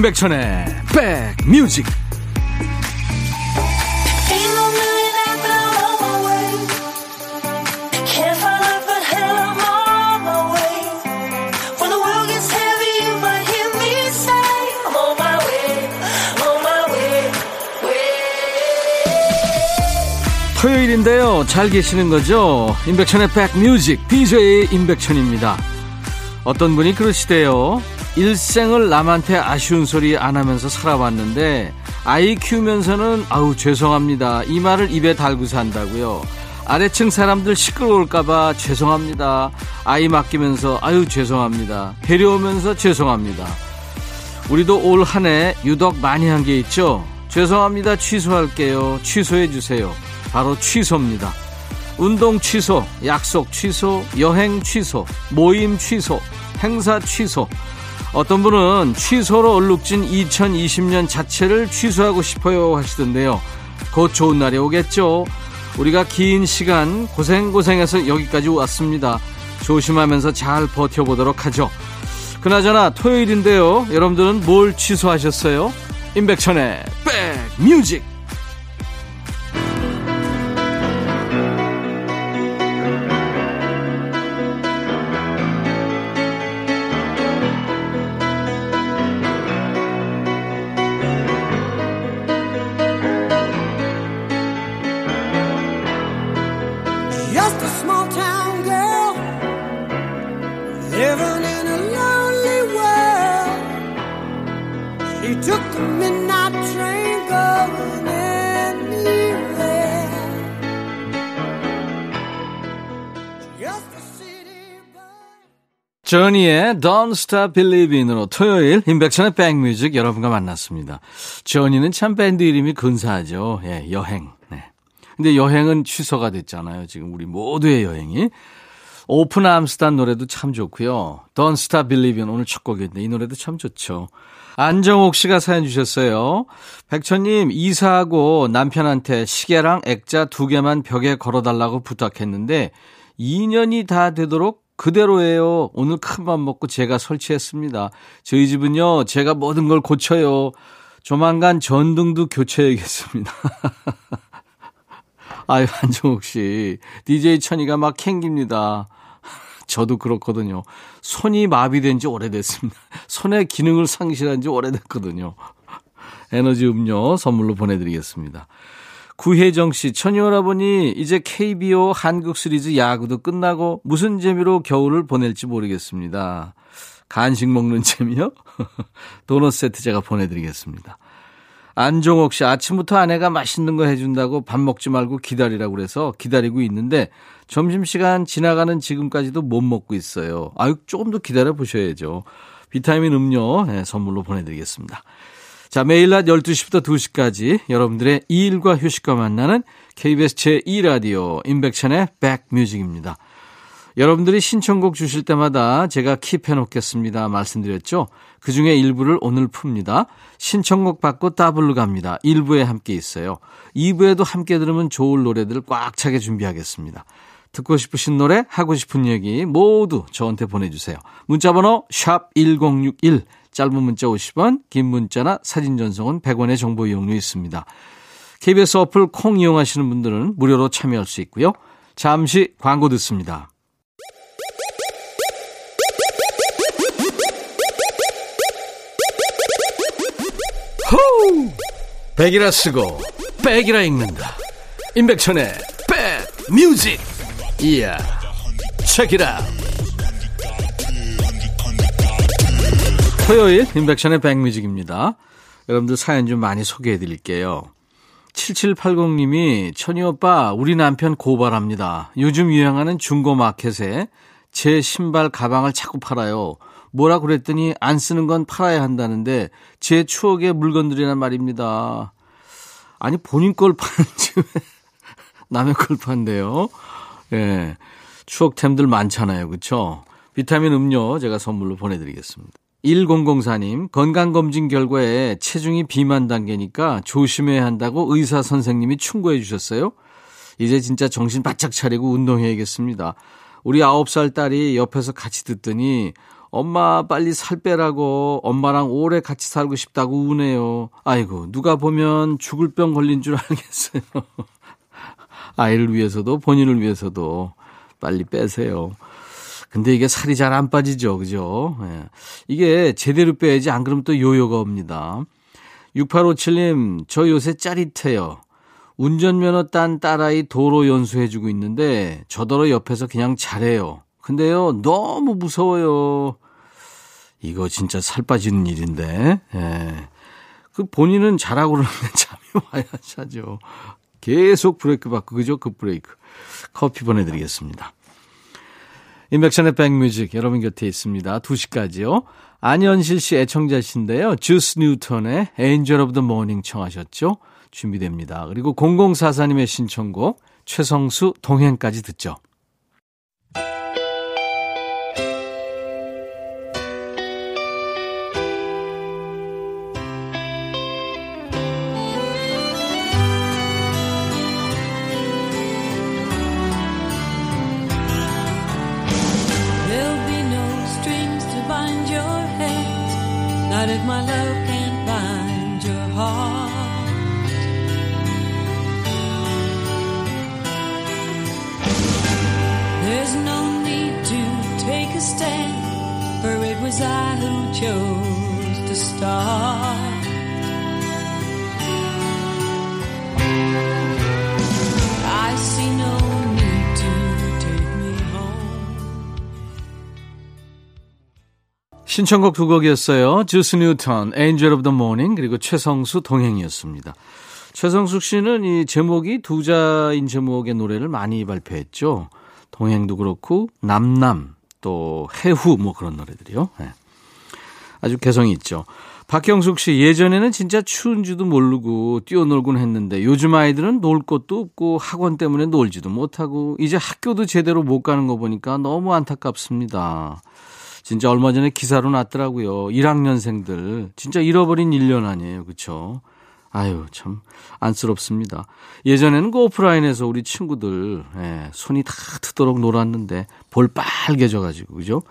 임백천의 백뮤직 토요일인데요. 잘 계시는 거죠? 임백천의 백뮤직 DJ 임백천입니다. 어떤 분이 그러시대요. 일생을 남한테 아쉬운 소리 안 하면서 살아왔는데 아이 키우면서는 아우 죄송합니다. 이 말을 입에 달고 산다고요. 아래층 사람들 시끄러울까봐 죄송합니다. 아이 맡기면서 아유 죄송합니다. 데려오면서 죄송합니다. 우리도 올 한 해 유독 많이 한 게 있죠. 죄송합니다. 취소할게요. 취소해 주세요. 바로 취소입니다. 운동 취소, 약속 취소, 여행 취소, 모임 취소, 행사 취소. 어떤 분은 취소로 얼룩진 2020년 자체를 취소하고 싶어요 하시던데요. 곧 좋은 날이 오겠죠. 우리가 긴 시간 고생고생해서 여기까지 왔습니다. 조심하면서 잘 버텨보도록 하죠. 그나저나 토요일인데요. 여러분들은 뭘 취소하셨어요? 임백천의 백뮤직 저니의 Don't Stop Believing으로 토요일 임백천의 백뮤직 여러분과 만났습니다. 저니는 참 밴드 이름이 근사하죠. 예, 여행. 네. 근데 여행은 취소가 됐잖아요. 지금 우리 모두의 여행이. Open Arms란 노래도 참 좋고요. Don't Stop Believing 오늘 첫 곡인데 이 노래도 참 좋죠. 안정옥 씨가 사연 주셨어요. 백천님, 이사하고 남편한테 시계랑 액자 두 개만 벽에 걸어달라고 부탁했는데 2년이 다 되도록 그대로예요. 오늘 큰 맘 먹고 제가 설치했습니다. 저희 집은요, 제가 모든 걸 고쳐요. 조만간 전등도 교체해야겠습니다. 아유, 한정욱 씨. DJ 천이가 막 캥깁니다. 저도 그렇거든요. 손이 마비된 지 오래됐습니다. 손의 기능을 상실한 지 오래됐거든요. 에너지 음료 선물로 보내드리겠습니다. 구혜정 씨, 천이오라보니 이제 KBO 한국 시리즈 야구도 끝나고 무슨 재미로 겨울을 보낼지 모르겠습니다. 간식 먹는 재미요? 도넛 세트 제가 보내드리겠습니다. 안종옥 씨, 아침부터 아내가 맛있는 거 해준다고 밥 먹지 말고 기다리라고 그래서 기다리고 있는데 점심시간 지나가는 지금까지도 못 먹고 있어요. 아유, 조금 더 기다려 보셔야죠. 비타민 음료 네, 선물로 보내드리겠습니다. 자, 매일 낮 12시부터 2시까지 여러분들의 일과 휴식과 만나는 KBS 제2라디오 임백천의 백뮤직입니다. 여러분들이 신청곡 주실 때마다 제가 keep해 놓겠습니다. 말씀드렸죠? 그 중에 일부를 오늘 풉니다. 신청곡 받고 더블로 갑니다. 1부에 함께 있어요. 2부에도 함께 들으면 좋을 노래들 꽉 차게 준비하겠습니다. 듣고 싶으신 노래, 하고 싶은 얘기 모두 저한테 보내주세요. 문자번호 샵1061 짧은 문자 50원, 긴 문자나 사진 전송은 100원의 정보 이용료 있습니다. KBS 어플 콩 이용하시는 분들은 무료로 참여할 수 있고요. 잠시 광고 듣습니다. 호우! 백이라 쓰고 백이라 읽는다. 임백천의 백 뮤직. 이야. 책이라. 토요일 인백션의 백뮤직입니다. 여러분들 사연 좀 많이 소개해 드릴게요. 7780님이 천희 오빠 우리 남편 고발합니다. 요즘 유행하는 중고 마켓에 제 신발 가방을 자꾸 팔아요. 뭐라 그랬더니 안 쓰는 건 팔아야 한다는데 제 추억의 물건들이란 말입니다. 아니 본인 걸 파는지 왜 남의 걸 판대요. 예. 추억템들 많잖아요. 그렇죠? 비타민 음료 제가 선물로 보내 드리겠습니다. 1004님, 건강검진 결과에 체중이 비만 단계니까 조심해야 한다고 의사 선생님이 충고해 주셨어요. 이제 진짜 정신 바짝 차리고 운동해야겠습니다. 우리 9살 딸이 옆에서 같이 듣더니 엄마 빨리 살 빼라고 엄마랑 오래 같이 살고 싶다고 우네요. 아이고, 누가 보면 죽을 병 걸린 줄 알겠어요. 아이를 위해서도 본인을 위해서도 빨리 빼세요. 근데 이게 살이 잘 안 빠지죠. 그죠? 예. 이게 제대로 빼야지 안 그러면 또 요요가 옵니다. 6857님, 저 요새 짜릿해요. 운전면허 딴 딸아이 도로 연수해주고 있는데 저더러 옆에서 그냥 잘해요. 근데요, 너무 무서워요. 이거 진짜 살 빠지는 일인데, 예. 그 본인은 잘하고 그러는데 잠이 와야 하죠. 계속 브레이크 받고, 그죠? 그 브레이크. 커피 보내드리겠습니다. 인백션의 백뮤직 여러분 곁에 있습니다. 2시까지요. 안현실 씨 애청자신데요. 주스 뉴턴의 Angel of the Morning 청하셨죠? 준비됩니다. 그리고 0044님의 신청곡 최성수 동행까지 듣죠. 신청곡 두 곡이었어요. 주스 뉴턴, Angel of the Morning, 그리고 최성수 동행이었습니다. 최성수 씨는 이 제목이 두 자인 제목의 노래를 많이 발표했죠. 동행도 그렇고, 남남, 또 해후, 뭐 그런 노래들이요. 네. 아주 개성이 있죠. 박경숙 씨, 예전에는 진짜 추운지도 모르고 뛰어놀곤 했는데 요즘 아이들은 놀 곳도 없고 학원 때문에 놀지도 못하고 이제 학교도 제대로 못 가는 거 보니까 너무 안타깝습니다. 진짜 얼마 전에 기사로 났더라고요. 1학년생들. 진짜 잃어버린 1년 아니에요. 그쵸? 아유, 참, 안쓰럽습니다. 예전에는 그 오프라인에서 우리 친구들, 예, 손이 다 트도록 놀았는데, 볼 빨개져 가지고, 그죠?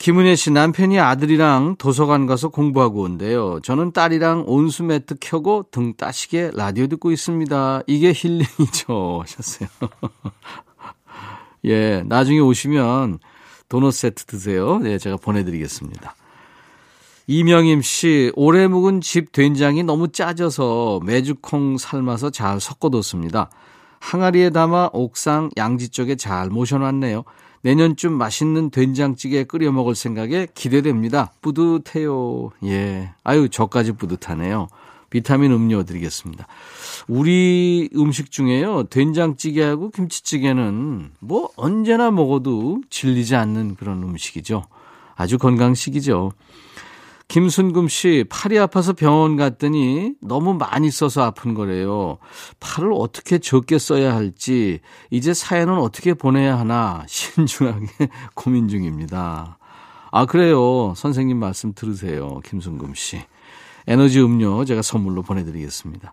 김은혜 씨 남편이 아들이랑 도서관 가서 공부하고 온대요. 저는 딸이랑 온수 매트 켜고 등 따시게 라디오 듣고 있습니다. 이게 힐링이죠. 하셨어요. 예, 나중에 오시면 도넛 세트 드세요. 네, 제가 보내드리겠습니다. 이명임 씨, 오래 묵은 집 된장이 너무 짜져서 메주콩 삶아서 잘 섞어뒀습니다. 항아리에 담아 옥상 양지 쪽에 잘 모셔놨네요. 내년쯤 맛있는 된장찌개 끓여 먹을 생각에 기대됩니다. 뿌듯해요. 예. 아유, 저까지 뿌듯하네요. 비타민 음료 드리겠습니다. 우리 음식 중에요. 된장찌개하고 김치찌개는 뭐 언제나 먹어도 질리지 않는 그런 음식이죠. 아주 건강식이죠. 김순금 씨, 팔이 아파서 병원 갔더니 너무 많이 써서 아픈 거래요. 팔을 어떻게 적게 써야 할지, 이제 사연은 어떻게 보내야 하나 신중하게 고민 중입니다. 아, 그래요. 선생님 말씀 들으세요. 김순금 씨. 에너지 음료 제가 선물로 보내드리겠습니다.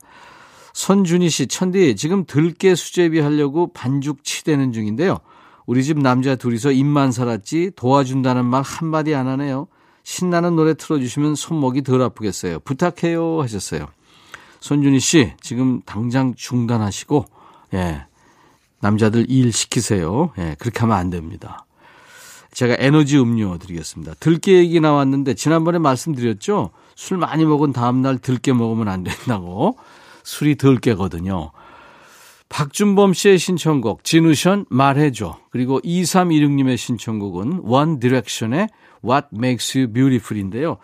선준희 씨, 천디, 지금 들깨 수제비 하려고 반죽 치대는 중인데요. 우리 집 남자 둘이서 입만 살았지 도와준다는 말 한마디 안 하네요. 신나는 노래 틀어주시면 손목이 덜 아프겠어요. 부탁해요 하셨어요. 손준희 씨, 지금 당장 중단하시고, 예, 남자들 일 시키세요. 예, 그렇게 하면 안 됩니다. 제가 에너지 음료 드리겠습니다. 들깨 얘기 나왔는데, 지난번에 말씀드렸죠? 술 많이 먹은 다음날 들깨 먹으면 안 된다고. 술이 덜 깨거든요. 박준범 씨의 신청곡 진우션 말해줘. 그리고 2316님의 신청곡은 One Direction의 What Makes You Beautiful인데요.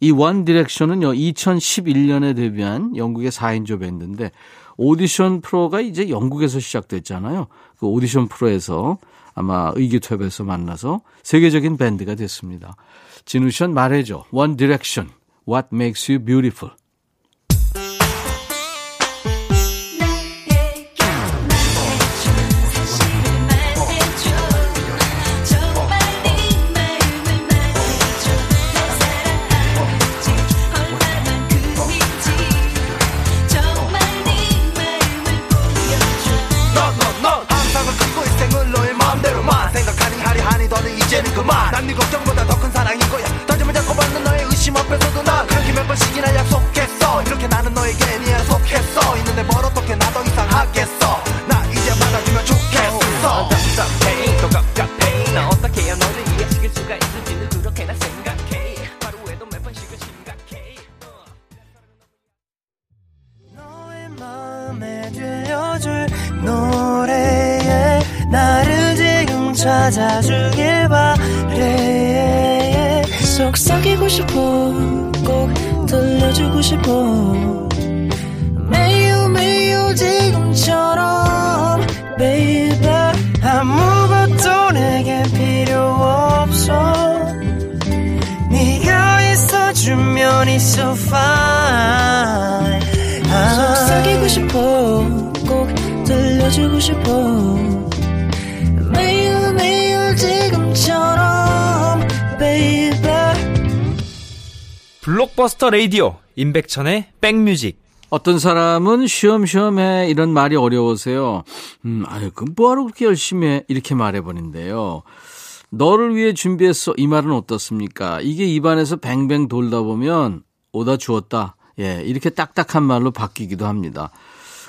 이 One Direction은요 2011년에 데뷔한 영국의 4인조 밴드인데 오디션 프로가 이제 영국에서 시작됐잖아요. 그 오디션 프로에서 아마 의기투합에서 만나서 세계적인 밴드가 됐습니다. 진우션 말해줘. One Direction. What Makes You Beautiful. 레이디오 임백천의 백뮤직 어떤 사람은 쉬엄쉬엄해 이런 말이 어려워서요. 음, 아유, 그 뭐하러 그렇게 열심히 해? 이렇게 말해버린대요. 너를 위해 준비했어. 이 말은 어떻습니까? 이게 입안에서 뱅뱅 돌다 보면 오다 주었다. 예, 이렇게 딱딱한 말로 바뀌기도 합니다.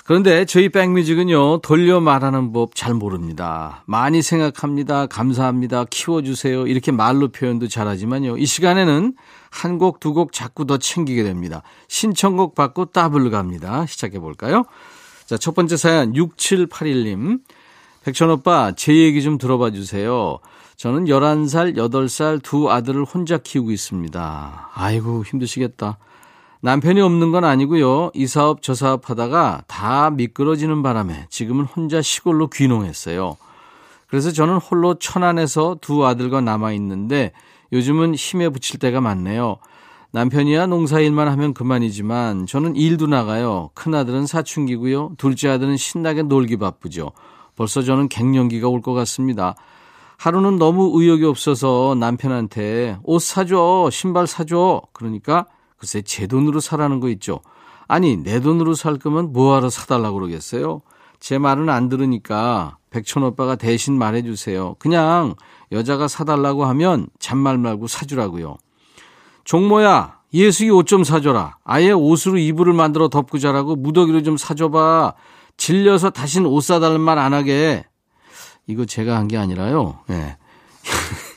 그런데 저희 백뮤직은요, 돌려 말하는 법 잘 모릅니다. 많이 생각합니다. 감사합니다. 키워주세요. 이렇게 말로 표현도 잘하지만요. 이 시간에는 한 곡, 두 곡 자꾸 더 챙기게 됩니다. 신청곡 받고 따블로 갑니다. 시작해 볼까요? 자, 첫 번째 사연 6781님. 백천오빠, 제 얘기 좀 들어봐 주세요. 저는 11살, 8살 두 아들을 혼자 키우고 있습니다. 아이고, 힘드시겠다. 남편이 없는 건 아니고요. 이 사업 저 사업 하다가 다 미끄러지는 바람에 지금은 혼자 시골로 귀농했어요. 그래서 저는 홀로 천안에서 두 아들과 남아 있는데 요즘은 힘에 붙일 때가 많네요. 남편이야 농사일만 하면 그만이지만 저는 일도 나가요. 큰아들은 사춘기고요. 둘째 아들은 신나게 놀기 바쁘죠. 벌써 저는 갱년기가 올 것 같습니다. 하루는 너무 의욕이 없어서 남편한테 옷 사줘, 신발 사줘. 그러니까 글쎄 제 돈으로 사라는 거 있죠. 아니 내 돈으로 살 거면 뭐하러 사달라고 그러겠어요. 제 말은 안 들으니까 백천 오빠가 대신 말해주세요. 그냥 여자가 사달라고 하면 잔말 말고 사주라고요. 종모야 예수이 옷 좀 사줘라. 아예 옷으로 이불을 만들어 덮고 자라고 무더기로 좀 사줘봐. 질려서 다신 옷 사달라는 말안 하게. 이거 제가 한 게 아니라요. 예.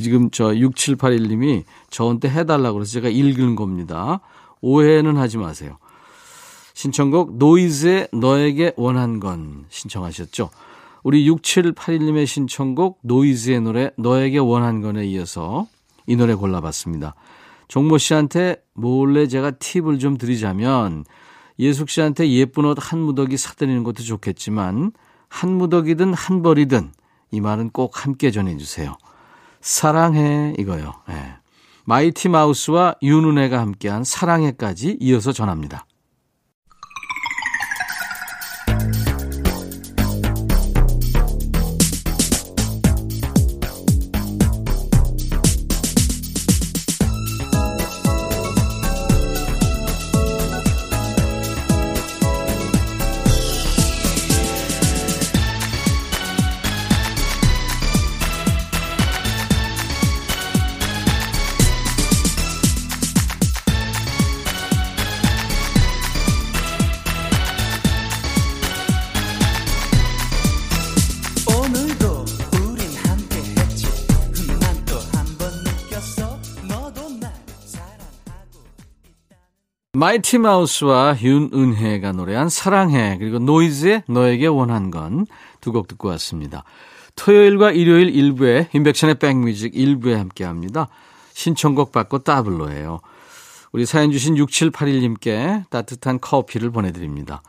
지금 저 6781님이 저한테 해달라고 그래서 제가 읽은 겁니다. 오해는 하지 마세요. 신청곡 노이즈의 너에게 원한 건 신청하셨죠. 우리 6781님의 신청곡 노이즈의 노래 너에게 원한 건에 이어서 이 노래 골라봤습니다. 종모 씨한테 몰래 제가 팁을 좀 드리자면 예숙 씨한테 예쁜 옷 한 무더기 사드리는 것도 좋겠지만 한 무더기든 한 벌이든 이 말은 꼭 함께 전해주세요. 사랑해 이거요. 네. 마이티 마우스와 윤은혜가 함께한 사랑해까지 이어서 전합니다. 마이티 마우스와 윤은혜가 노래한 사랑해 그리고 노이즈의 너에게 원한 건 두 곡 듣고 왔습니다. 토요일과 일요일 일부에 임백천의 백뮤직 일부에 함께합니다. 신청곡 받고 따블로예요. 우리 사연 주신 6781님께 따뜻한 커피를 보내드립니다.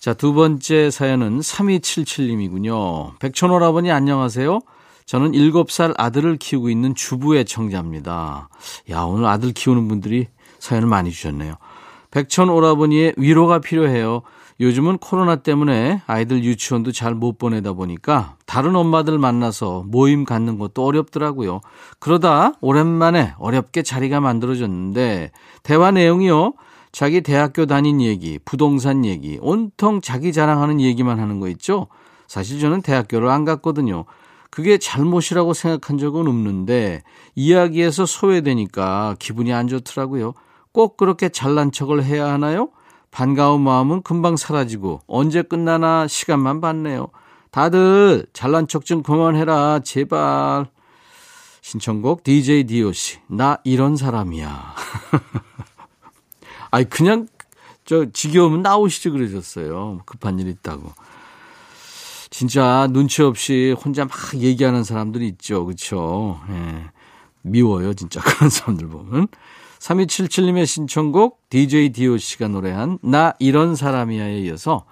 자, 두 번째 사연은 3277님이군요. 백천오라버니 안녕하세요. 저는 7살 아들을 키우고 있는 주부 애청자입니다. 야, 오늘 아들 키우는 분들이 사연을 많이 주셨네요. 백천 오라버니의 위로가 필요해요. 요즘은 코로나 때문에 아이들 유치원도 잘 못 보내다 보니까 다른 엄마들 만나서 모임 갖는 것도 어렵더라고요. 그러다 오랜만에 어렵게 자리가 만들어졌는데 대화 내용이요. 자기 대학교 다닌 얘기, 부동산 얘기, 온통 자기 자랑하는 얘기만 하는 거 있죠? 사실 저는 대학교를 안 갔거든요. 그게 잘못이라고 생각한 적은 없는데 이야기에서 소외되니까 기분이 안 좋더라고요. 꼭 그렇게 잘난 척을 해야 하나요? 반가운 마음은 금방 사라지고 언제 끝나나 시간만 봤네요. 다들 잘난 척 좀 그만해라 제발. 신청곡 DJ DOC 나 이런 사람이야. 아니 그냥 저 지겨우면 나오시지 그러셨어요. 급한 일 있다고. 진짜 눈치 없이 혼자 막 얘기하는 사람들이 있죠. 그렇죠? 예. 미워요, 진짜 그런 사람들 보면. 3277님의 신청곡 DJ DOC가 노래한 나 이런 사람이야에 이어서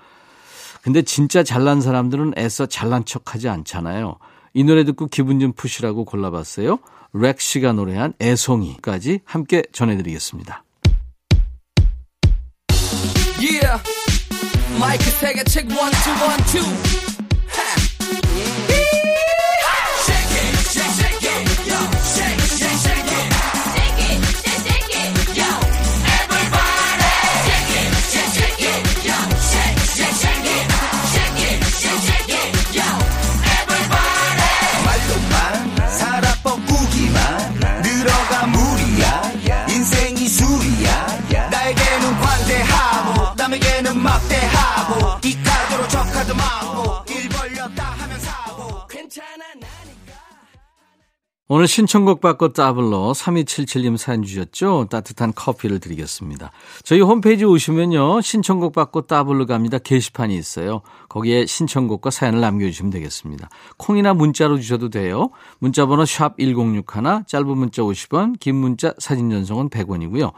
근데 진짜 잘난 사람들은 애써 잘난 척하지 않잖아요. 이 노래 듣고 기분 좀 푸시라고 골라봤어요. 렉시가 노래한 애송이까지 함께 전해드리겠습니다. Yeah. 마이크 세개 책 1, 2, 1, 2. 오늘 신청곡 받고 따블로 3277님 사연 주셨죠? 따뜻한 커피를 드리겠습니다. 저희 홈페이지 오시면요. 신청곡 받고 따블로 갑니다. 게시판이 있어요. 거기에 신청곡과 사연을 남겨주시면 되겠습니다. 콩이나 문자로 주셔도 돼요. 문자번호 샵 1061, 짧은 문자 50원, 긴 문자 사진 전송은 100원이고요.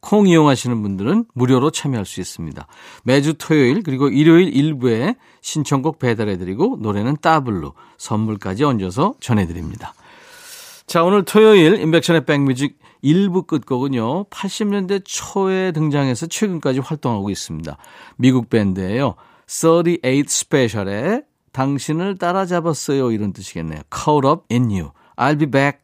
콩 이용하시는 분들은 무료로 참여할 수 있습니다. 매주 토요일 그리고 일요일 일부에 신청곡 배달해드리고 노래는 따블로 선물까지 얹어서 전해드립니다. 자, 오늘 토요일 인백션의 백뮤직 1부 끝곡은요. 80년대 초에 등장해서 최근까지 활동하고 있습니다. 미국 밴드예요. 38 스페셜에 당신을 따라잡았어요. 이런 뜻이겠네요. Caught up in you. I'll be back.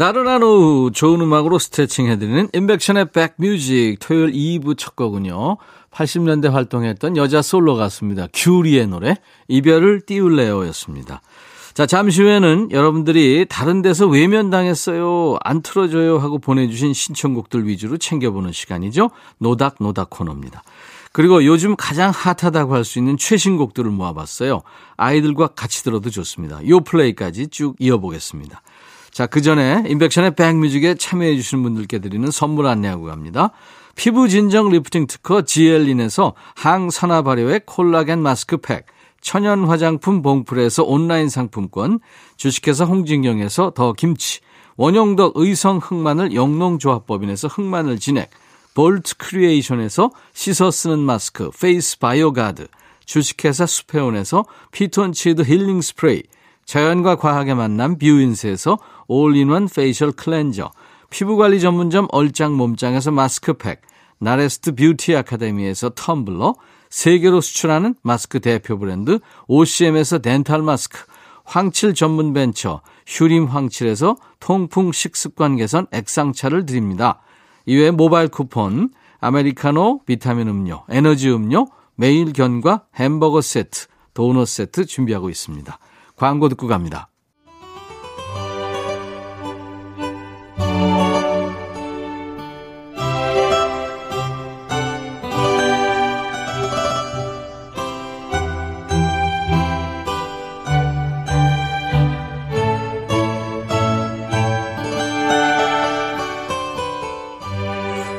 나른한 오후 좋은 음악으로 스트레칭 해드리는 인백션의 백뮤직 토요일 2부 첫 곡은요. 80년대 활동했던 여자 솔로 가수입니다. 큐리의 노래 이별을 띄울래요였습니다. 자 잠시 후에는 여러분들이 다른 데서 외면당했어요 안 틀어줘요 하고 보내주신 신청곡들 위주로 챙겨보는 시간이죠. 노닥노닥 코너입니다. 그리고 요즘 가장 핫하다고 할 수 있는 최신 곡들을 모아봤어요. 아이들과 같이 들어도 좋습니다. 요 플레이까지 쭉 이어보겠습니다. 자, 그 전에 임백천의 백뮤직에 참여해 주시는 분들께 드리는 선물 안내하고 갑니다. 피부 진정 리프팅 특허 지엘린에서 항산화 발효의 콜라겐 마스크팩, 천연 화장품 봉풀에서 온라인 상품권, 주식회사 홍진경에서 더 김치, 원용덕 의성 흑마늘 영농조합법인에서 흑마늘 진액, 볼트 크리에이션에서 씻어 쓰는 마스크 페이스 바이오가드, 주식회사 수페온에서 피톤치드 힐링 스프레이, 자연과 과학의 만남 뷰인스에서 올인원 페이셜 클렌저, 피부관리 전문점 얼짱 몸짱에서 마스크팩, 나레스트 뷰티 아카데미에서 텀블러, 세계로 수출하는 마스크 대표 브랜드 OCM에서 덴탈 마스크, 황칠 전문 벤처 휴림 황칠에서 통풍 식습관 개선 액상차를 드립니다. 이외에 모바일 쿠폰, 아메리카노, 비타민 음료, 에너지 음료, 매일 견과 햄버거 세트, 도넛 세트 준비하고 있습니다. 광고 듣고 갑니다.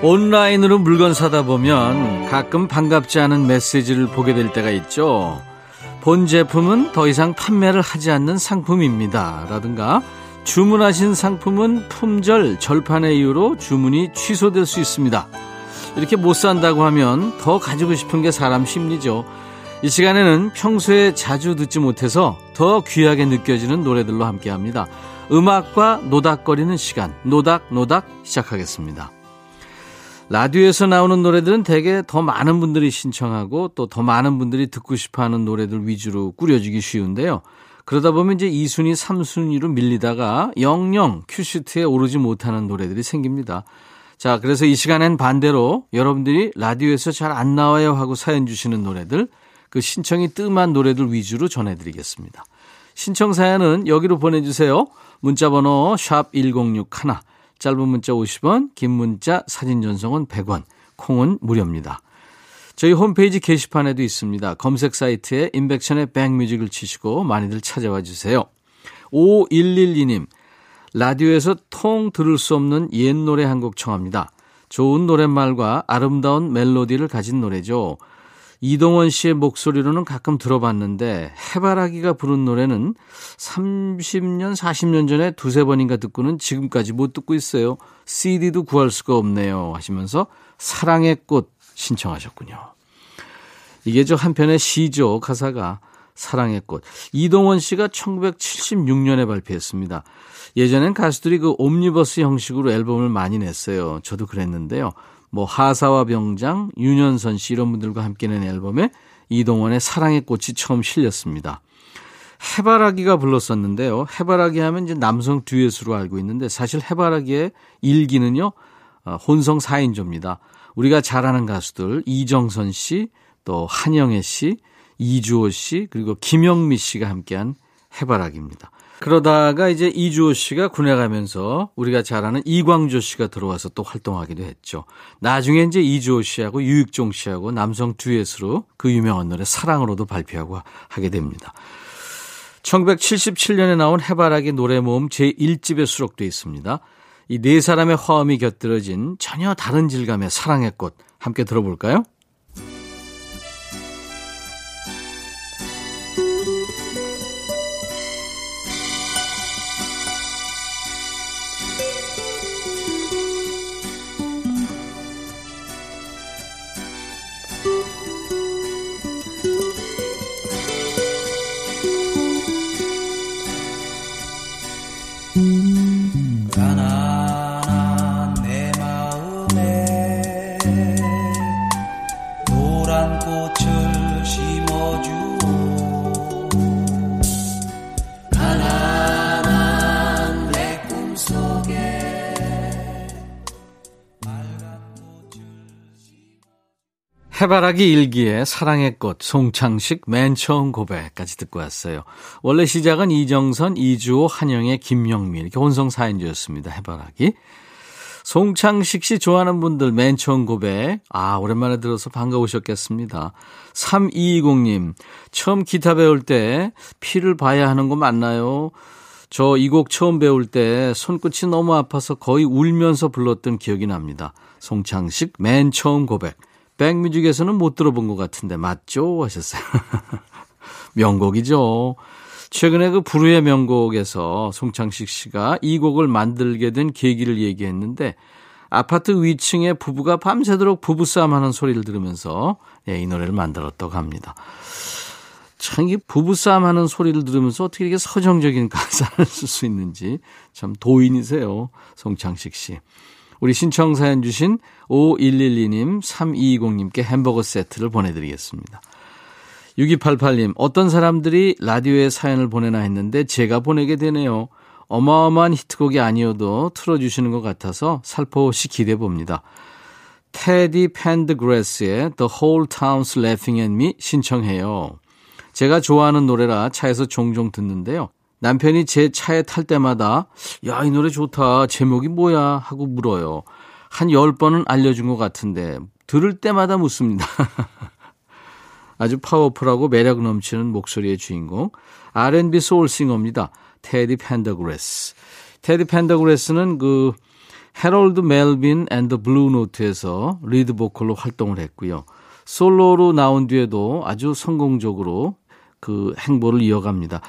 온라인으로 물건 사다 보면 가끔 반갑지 않은 메시지를 보게 될 때가 있죠. 본 제품은 더 이상 판매를 하지 않는 상품입니다. 라든가 주문하신 상품은 품절 절판의 이유로 주문이 취소될 수 있습니다. 이렇게 못 산다고 하면 더 가지고 싶은 게 사람 심리죠. 이 시간에는 평소에 자주 듣지 못해서 더 귀하게 느껴지는 노래들로 함께 합니다. 음악과 노닥거리는 시간, 노닥노닥 시작하겠습니다. 라디오에서 나오는 노래들은 대개 더 많은 분들이 신청하고 또 더 많은 분들이 듣고 싶어 하는 노래들 위주로 꾸려지기 쉬운데요. 그러다 보면 이제 2순위, 3순위로 밀리다가 영영 큐시트에 오르지 못하는 노래들이 생깁니다. 자, 그래서 이 시간엔 반대로 여러분들이 라디오에서 잘 안 나와요 하고 사연 주시는 노래들, 그 신청이 뜸한 노래들 위주로 전해드리겠습니다. 신청 사연은 여기로 보내주세요. 문자번호 샵 1061, 짧은 문자 50원, 긴 문자 사진 전송은 100원, 콩은 무료입니다. 저희 홈페이지 게시판에도 있습니다. 검색 사이트에 인백션의 백뮤직을 치시고 많이들 찾아와 주세요. 5112님, 라디오에서 통 들을 수 없는 옛 노래 한 곡 청합니다. 좋은 노랫말과 아름다운 멜로디를 가진 노래죠. 이동원 씨의 목소리로는 가끔 들어봤는데 해바라기가 부른 노래는 30년, 40년 전에 두세 번인가 듣고는 지금까지 못 듣고 있어요. CD도 구할 수가 없네요. 하시면서 사랑의 꽃 신청하셨군요. 이게 저 한편의 시죠, 가사가. 사랑의 꽃. 이동원 씨가 1976년에 발표했습니다. 예전엔 가수들이 그 옴니버스 형식으로 앨범을 많이 냈어요. 저도 그랬는데요. 뭐 하사와 병장, 윤현선 씨 이런 분들과 함께 낸 앨범에 이동원의 사랑의 꽃이 처음 실렸습니다. 해바라기가 불렀었는데요. 해바라기 하면 이제 남성 듀엣으로 알고 있는데 사실 해바라기의 일기는요. 어, 혼성 4인조입니다. 우리가 잘 아는 가수들 이정선 씨, 또 한영애 씨, 이주호 씨, 그리고 김영미 씨가 함께한 해바라기입니다. 그러다가 이제 이주호 씨가 군에 가면서 우리가 잘 아는 이광조 씨가 들어와서 또 활동하기도 했죠. 나중에 이제 이주호 씨하고 유익종 씨하고 남성 듀엣으로 그 유명한 노래 사랑으로도 발표하고 하게 됩니다. 1977년에 나온 해바라기 노래 모음 제1집에 수록되어 있습니다. 이 네 사람의 화음이 곁들여진 전혀 다른 질감의 사랑의 꽃 함께 들어볼까요? 해바라기 일기의 사랑의 꽃, 송창식 맨 처음 고백까지 듣고 왔어요. 원래 시작은 이정선, 이주호, 한영애, 김영미 이렇게 혼성 4인조였습니다. 해바라기. 송창식 씨 좋아하는 분들 맨 처음 고백. 아, 오랜만에 들어서 반가우셨겠습니다. 3220님, 처음 기타 배울 때 피를 봐야 하는 거 맞나요? 저 이 곡 처음 배울 때 손끝이 너무 아파서 거의 울면서 불렀던 기억이 납니다. 송창식 맨 처음 고백. 백뮤직에서는 못 들어본 것 같은데 맞죠? 하셨어요. 명곡이죠. 최근에 그 불후의 명곡에서 송창식 씨가 이 곡을 만들게 된 계기를 얘기했는데 아파트 위층에 부부가 밤새도록 부부싸움 하는 소리를 들으면서 예, 이 노래를 만들었다고 합니다. 참, 이 부부싸움 하는 소리를 들으면서 어떻게 이렇게 서정적인 가사를 쓸 수 있는지 참 도인이세요. 송창식 씨. 우리 신청 사연 주신 5112님, 3220님께 햄버거 세트를 보내드리겠습니다. 6288님, 어떤 사람들이 라디오에 사연을 보내나 했는데 제가 보내게 되네요. 어마어마한 히트곡이 아니어도 틀어주시는 것 같아서 살포시 기대해 봅니다. 테디 팬드그레스의 The Whole Town's Laughing at Me 신청해요. 제가 좋아하는 노래라 차에서 종종 듣는데요. 남편이 제 차에 탈 때마다 야, 이 노래 좋다. 제목이 뭐야? 하고 물어요. 한 10번은 알려준 것 같은데 들을 때마다 묻습니다. 아주 파워풀하고 매력 넘치는 목소리의 주인공 R&B 소울싱어입니다. 테디 펜더그레스. 테디 펜더그레스는 그 헤럴드 멜빈 앤드 블루 노트에서 리드 보컬로 활동을 했고요. 솔로로 나온 뒤에도 아주 성공적으로 그 행보를 이어갑니다.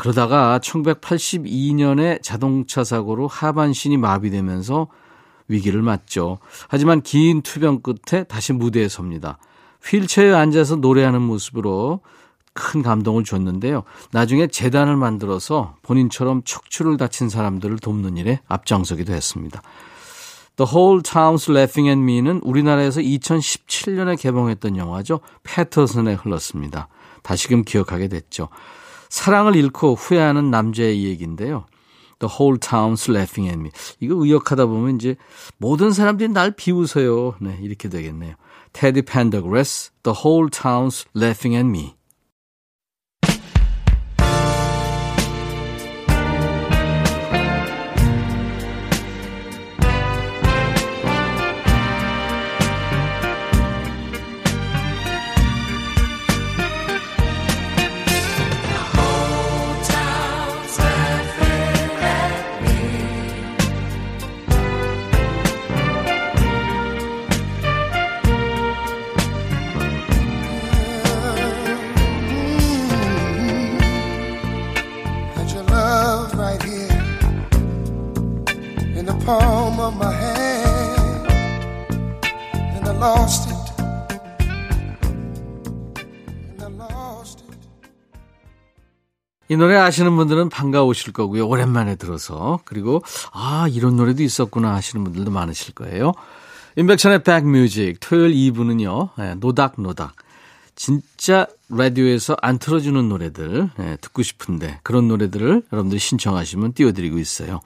그러다가 1982년에 자동차 사고로 하반신이 마비되면서 위기를 맞죠. 하지만 긴 투병 끝에 다시 무대에 섭니다. 휠체어에 앉아서 노래하는 모습으로 큰 감동을 줬는데요. 나중에 재단을 만들어서 본인처럼 척추를 다친 사람들을 돕는 일에 앞장서기도 했습니다. The Whole Town's Laughing at Me는 우리나라에서 2017년에 개봉했던 영화죠. 패터슨에 흘렀습니다. 다시금 기억하게 됐죠. 사랑을 잃고 후회하는 남자의 얘기인데요. The whole town's laughing at me. 이거 의역하다 보면 이제 모든 사람들이 날 비웃어요. 네, 이렇게 되겠네요. Teddy Pendergrass, The whole town's laughing at me. 이 노래 아시는 분들은 반가우실 거고요. 오랜만에 들어서. 그리고, 아, 이런 노래도 있었구나 하시는 분들도 많으실 거예요. 인백션의 백뮤직. 토요일 2부는요, 예, 노닥노닥. 진짜 라디오에서 안 틀어주는 노래들, 예, 듣고 싶은데, 그런 노래들을 여러분들이 신청하시면 띄워드리고 있어요.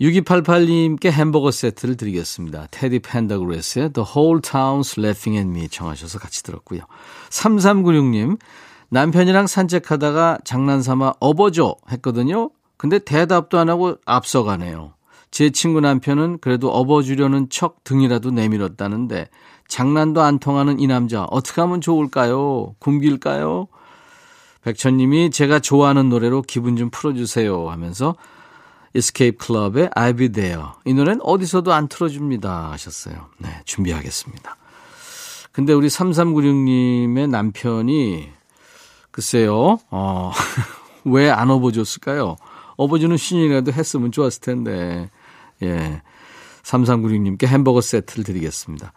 6288님께 햄버거 세트를 드리겠습니다. 테디 펜더그레스의 The Whole Town's Laughing at Me 청하셔서 같이 들었고요. 3396님, 남편이랑 산책하다가 장난삼아 업어줘 했거든요. 근데 대답도 안 하고 앞서가네요. 제 친구 남편은 그래도 업어주려는 척 등이라도 내밀었다는데 장난도 안 통하는 이 남자 어떻게 하면 좋을까요? 굶길까요? 백천님이 제가 좋아하는 노래로 기분 좀 풀어주세요 하면서 Escape Club의 I'll Be There 이 노래는 어디서도 안 틀어줍니다 하셨어요. 네 준비하겠습니다. 근데 우리 3396님의 남편이 글쎄요 어, 왜 안 업어줬을까요? 업어주는 시늉이라도 했으면 좋았을 텐데 예 3396님께 햄버거 세트를 드리겠습니다.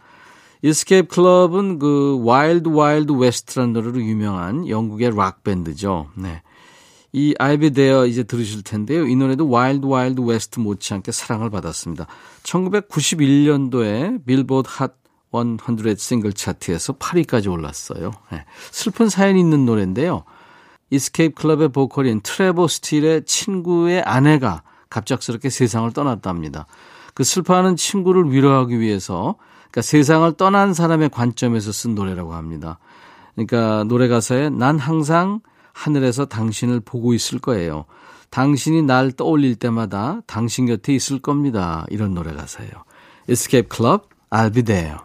이스케이프 클럽은 그 Wild Wild West라는 노래로 유명한 영국의 락 밴드죠. 네. 이 I'll Be There 이제 들으실 텐데요. 이 노래도 Wild Wild West 못지않게 사랑을 받았습니다. 1991년도에 빌보드 핫 100 싱글 차트에서 8위까지 올랐어요. 네. 슬픈 사연이 있는 노래인데요. 이스케이프 클럽의 보컬인 트레버 스틸의 친구의 아내가 갑작스럽게 세상을 떠났답니다. 그 슬퍼하는 친구를 위로하기 위해서 그러니까 세상을 떠난 사람의 관점에서 쓴 노래라고 합니다. 그러니까 노래 가사에 난 항상 하늘에서 당신을 보고 있을 거예요. 당신이 날 떠올릴 때마다 당신 곁에 있을 겁니다. 이런 노래 가사예요. Escape Club, I'll be there.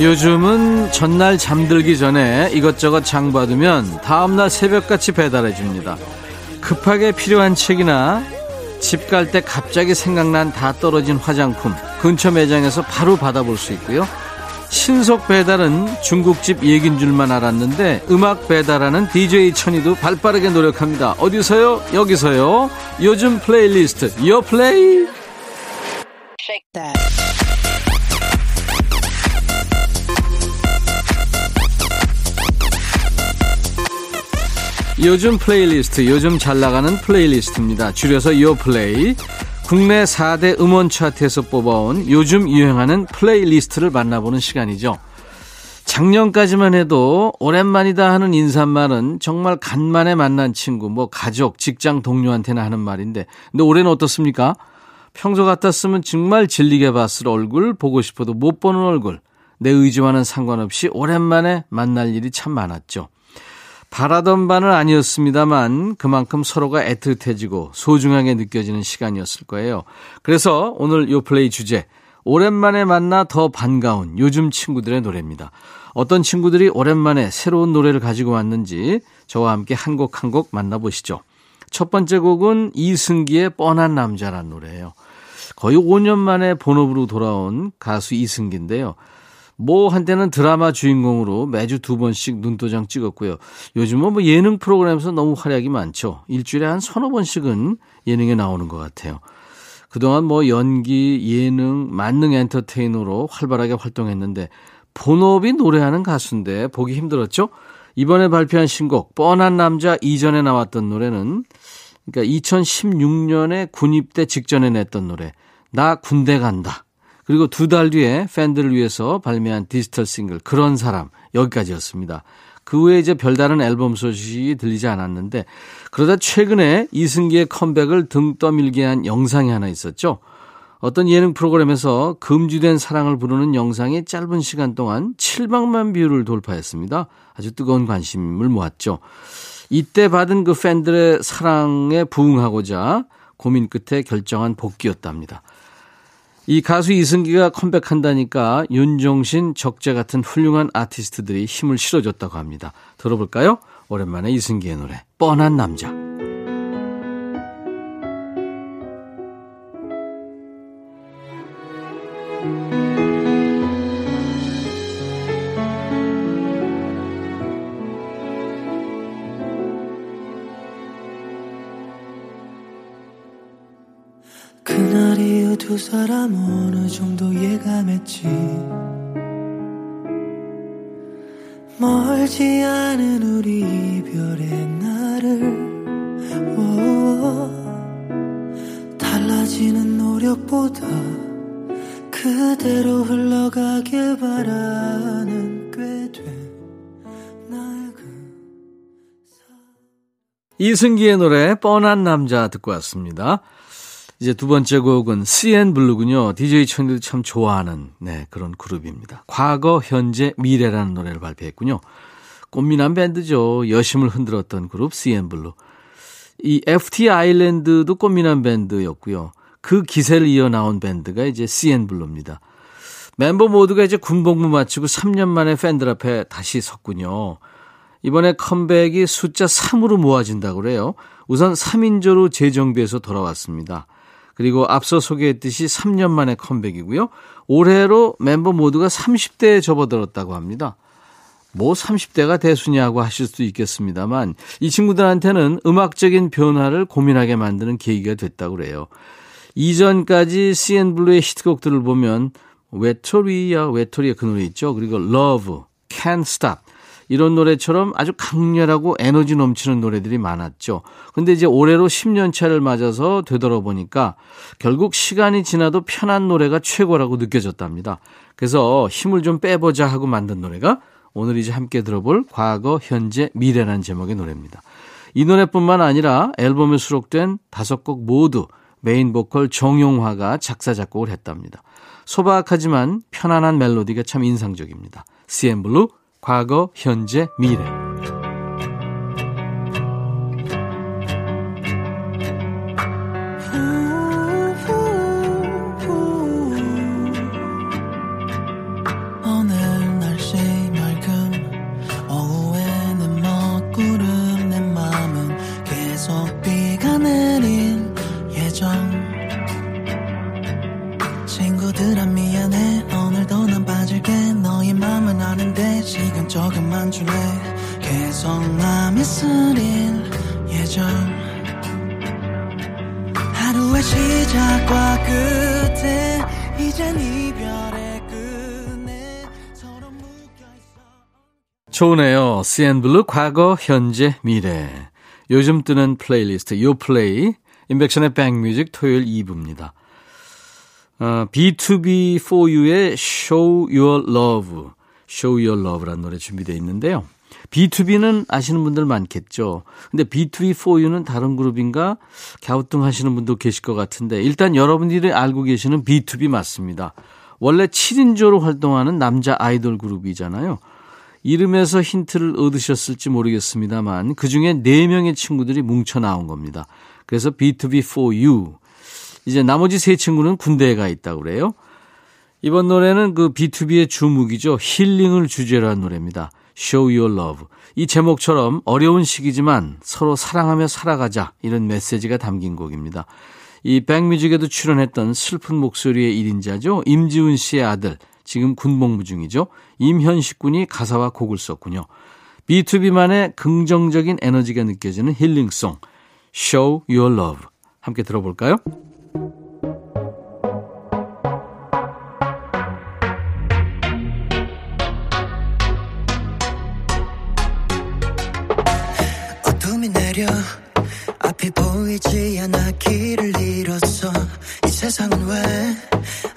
요즘은 전날 잠들기 전에 이것저것 장봐두면 다음날 새벽같이 배달해 줍니다. 급하게 필요한 책이나 집 갈 때 갑자기 생각난 다 떨어진 화장품 근처 매장에서 바로 받아볼 수 있고요. 신속 배달은 중국집 얘긴 줄만 알았는데 음악 배달하는 DJ 천이도 발빠르게 노력합니다. 어디서요? 여기서요. 요즘 플레이리스트 요 플레이. 요즘 플레이리스트, 요즘 잘 나가는 플레이리스트입니다. 줄여서 요 플레이. 국내 4대 음원 차트에서 뽑아온 요즘 유행하는 플레이리스트를 만나보는 시간이죠. 작년까지만 해도 오랜만이다 하는 인사말은 정말 간만에 만난 친구, 뭐 가족, 직장 동료한테나 하는 말인데, 근데 올해는 어떻습니까? 평소 같았으면 정말 질리게 봤을 얼굴, 보고 싶어도 못 보는 얼굴, 내 의지와는 상관없이 오랜만에 만날 일이 참 많았죠. 바라던 바는 아니었습니다만 그만큼 서로가 애틋해지고 소중하게 느껴지는 시간이었을 거예요. 그래서 오늘 요 플레이 주제 오랜만에 만나 더 반가운 요즘 친구들의 노래입니다. 어떤 친구들이 오랜만에 새로운 노래를 가지고 왔는지 저와 함께 한 곡 한 곡 만나보시죠. 첫 번째 곡은 이승기의 뻔한 남자란 노래예요. 거의 5년 만에 본업으로 돌아온 가수 이승기인데요. 뭐 한때는 드라마 주인공으로 매주 두 번씩 눈도장 찍었고요. 요즘은 뭐 예능 프로그램에서 너무 활약이 많죠. 일주일에 한 서너 번씩은 예능에 나오는 것 같아요. 그동안 뭐 연기, 예능, 만능 엔터테이너로 활발하게 활동했는데 본업이 노래하는 가수인데 보기 힘들었죠. 이번에 발표한 신곡 뻔한 남자 이전에 나왔던 노래는 그러니까 2016년에 군입대 직전에 냈던 노래 나 군대 간다. 그리고 두 달 뒤에 팬들을 위해서 발매한 디지털 싱글 그런 사람 여기까지였습니다. 그 후에 이제 별다른 앨범 소식이 들리지 않았는데 그러다 최근에 이승기의 컴백을 등 떠밀게 한 영상이 하나 있었죠. 어떤 예능 프로그램에서 금지된 사랑을 부르는 영상이 짧은 시간 동안 700만 뷰를 돌파했습니다. 아주 뜨거운 관심을 모았죠. 이때 받은 그 팬들의 사랑에 부응하고자 고민 끝에 결정한 복귀였답니다. 이 가수 이승기가 컴백한다니까 윤종신, 적재 같은 훌륭한 아티스트들이 힘을 실어줬다고 합니다. 들어볼까요? 오랜만에 이승기의 노래 뻔한 남자. 두 사람 어느 정도 예감했지 멀지 않은 우리 이별의 오, 달라지는 노력보다 그대로 흘러가길 바라는 꽤된 낡은 이승기의 노래 뻔한 남자 듣고 왔습니다. 이제 두 번째 곡은 CN 블루군요. DJ 천들이 참 좋아하는 네, 그런 그룹입니다. 과거, 현재, 미래라는 노래를 발표했군요. 꽃미남 밴드죠. 여심을 흔들었던 그룹 CN 블루. 이 FT 아일랜드도 꽃미남 밴드였고요. 그 기세를 이어 나온 밴드가 이제 CN 블루입니다. 멤버 모두가 이제 군복무 마치고 3년 만에 팬들 앞에 다시 섰군요. 이번에 컴백이 숫자 3으로 모아진다고 그래요. 우선 3인조로 재정비해서 돌아왔습니다. 그리고 앞서 소개했듯이 3년 만에 컴백이고요. 올해로 멤버 모두가 30대에 접어들었다고 합니다. 뭐 30대가 대수냐고 하실 수도 있겠습니다만 이 친구들한테는 음악적인 변화를 고민하게 만드는 계기가 됐다고 그래요. 이전까지 CN블루의 히트곡들을 보면 외톨이야 외톨이야 그 노래 있죠. 그리고 Love, Can't Stop 이런 노래처럼 아주 강렬하고 에너지 넘치는 노래들이 많았죠. 근데 이제 올해로 10년 차를 맞아서 되돌아보니까 결국 시간이 지나도 편한 노래가 최고라고 느껴졌답니다. 그래서 힘을 좀 빼보자 하고 만든 노래가 오늘 이제 함께 들어볼 과거, 현재, 미래라는 제목의 노래입니다. 이 노래뿐만 아니라 앨범에 수록된 다섯 곡 모두 메인 보컬 정용화가 작사, 작곡을 했답니다. 소박하지만 편안한 멜로디가 참 인상적입니다. CN블루 과거, 현재, 미래. 좋으네요. CN블루 과거, 현재, 미래. 요즘 뜨는 플레이리스트 요플레이 임백천의 백뮤직 토요일 2부입니다. 어, B2B4U의 Show Your Love, Show Your Love라는 노래 준비되어 있는데요. B2B는 아시는 분들 많겠죠. 근데 B2B4U는 다른 그룹인가 갸우뚱 하시는 분도 계실 것 같은데 일단 여러분들이 알고 계시는 B2B 맞습니다. 원래 7인조로 활동하는 남자 아이돌 그룹이잖아요. 이름에서 힌트를 얻으셨을지 모르겠습니다만 그 중에 4명의 친구들이 뭉쳐 나온 겁니다. 그래서 B2B4U. 이제 나머지 세 친구는 군대에 가 있다고 그래요. 이번 노래는 그 B2B의 주목이죠. 힐링을 주제로 한 노래입니다. Show Your Love. 이 제목처럼 어려운 시기지만 서로 사랑하며 살아가자 이런 메시지가 담긴 곡입니다. 이 백뮤직에도 출연했던 슬픈 목소리의 1인자죠. 임지훈 씨의 아들, 지금 군복무 중이죠. 임현식 군이 가사와 곡을 썼군요. B2B만의 긍정적인 에너지가 느껴지는 힐링송 Show Your Love 함께 들어볼까요? 어둠이 내려 앞이 보이지 않아 길을 잃었어 이 세상은 왜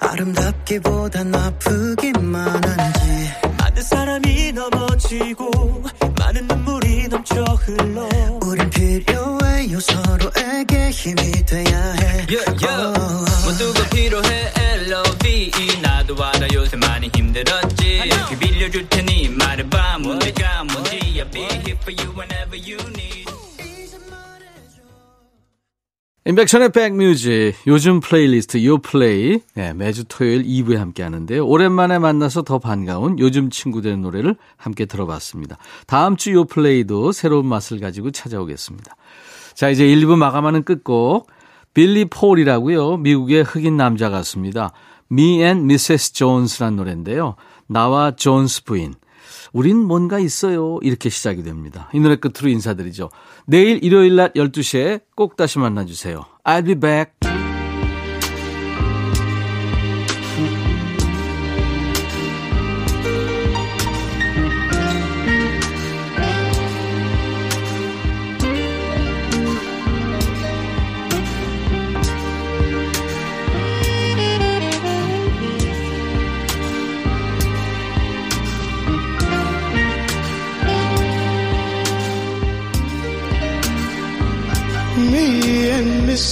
아름답기보단 아프기만 한지. 많은 사람이 넘어지고 많은 눈물이 넘쳐 흘러. 우린 필요해요. 서로에게 힘이 돼야 해. Yeah, yeah. 모두가 필요해. L.O.V.E 나도 알아. 요새 많이 힘들었지. 그 빌려줄 테니 말해 임백천의 백뮤직 요즘 플레이리스트 요플레이 네, 매주 토요일 2부에 함께 하는데요. 오랜만에 만나서 더 반가운 요즘 친구들의 노래를 함께 들어봤습니다. 다음 주 요플레이도 새로운 맛을 가지고 찾아오겠습니다. 자 이제 1, 2부 마감하는 끝곡 빌리 폴이라고요. 미국의 흑인 남자 가숩니다. Me and Mrs. Jones라는 노래인데요. 나와 존스 부인. 우린 뭔가 있어요. 이렇게 시작이 됩니다. 이 노래 끝으로 인사드리죠. 내일 일요일 낮 12시에 꼭 다시 만나주세요. I'll be back.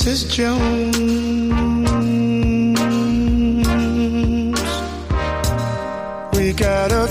Mrs. Jones. We got a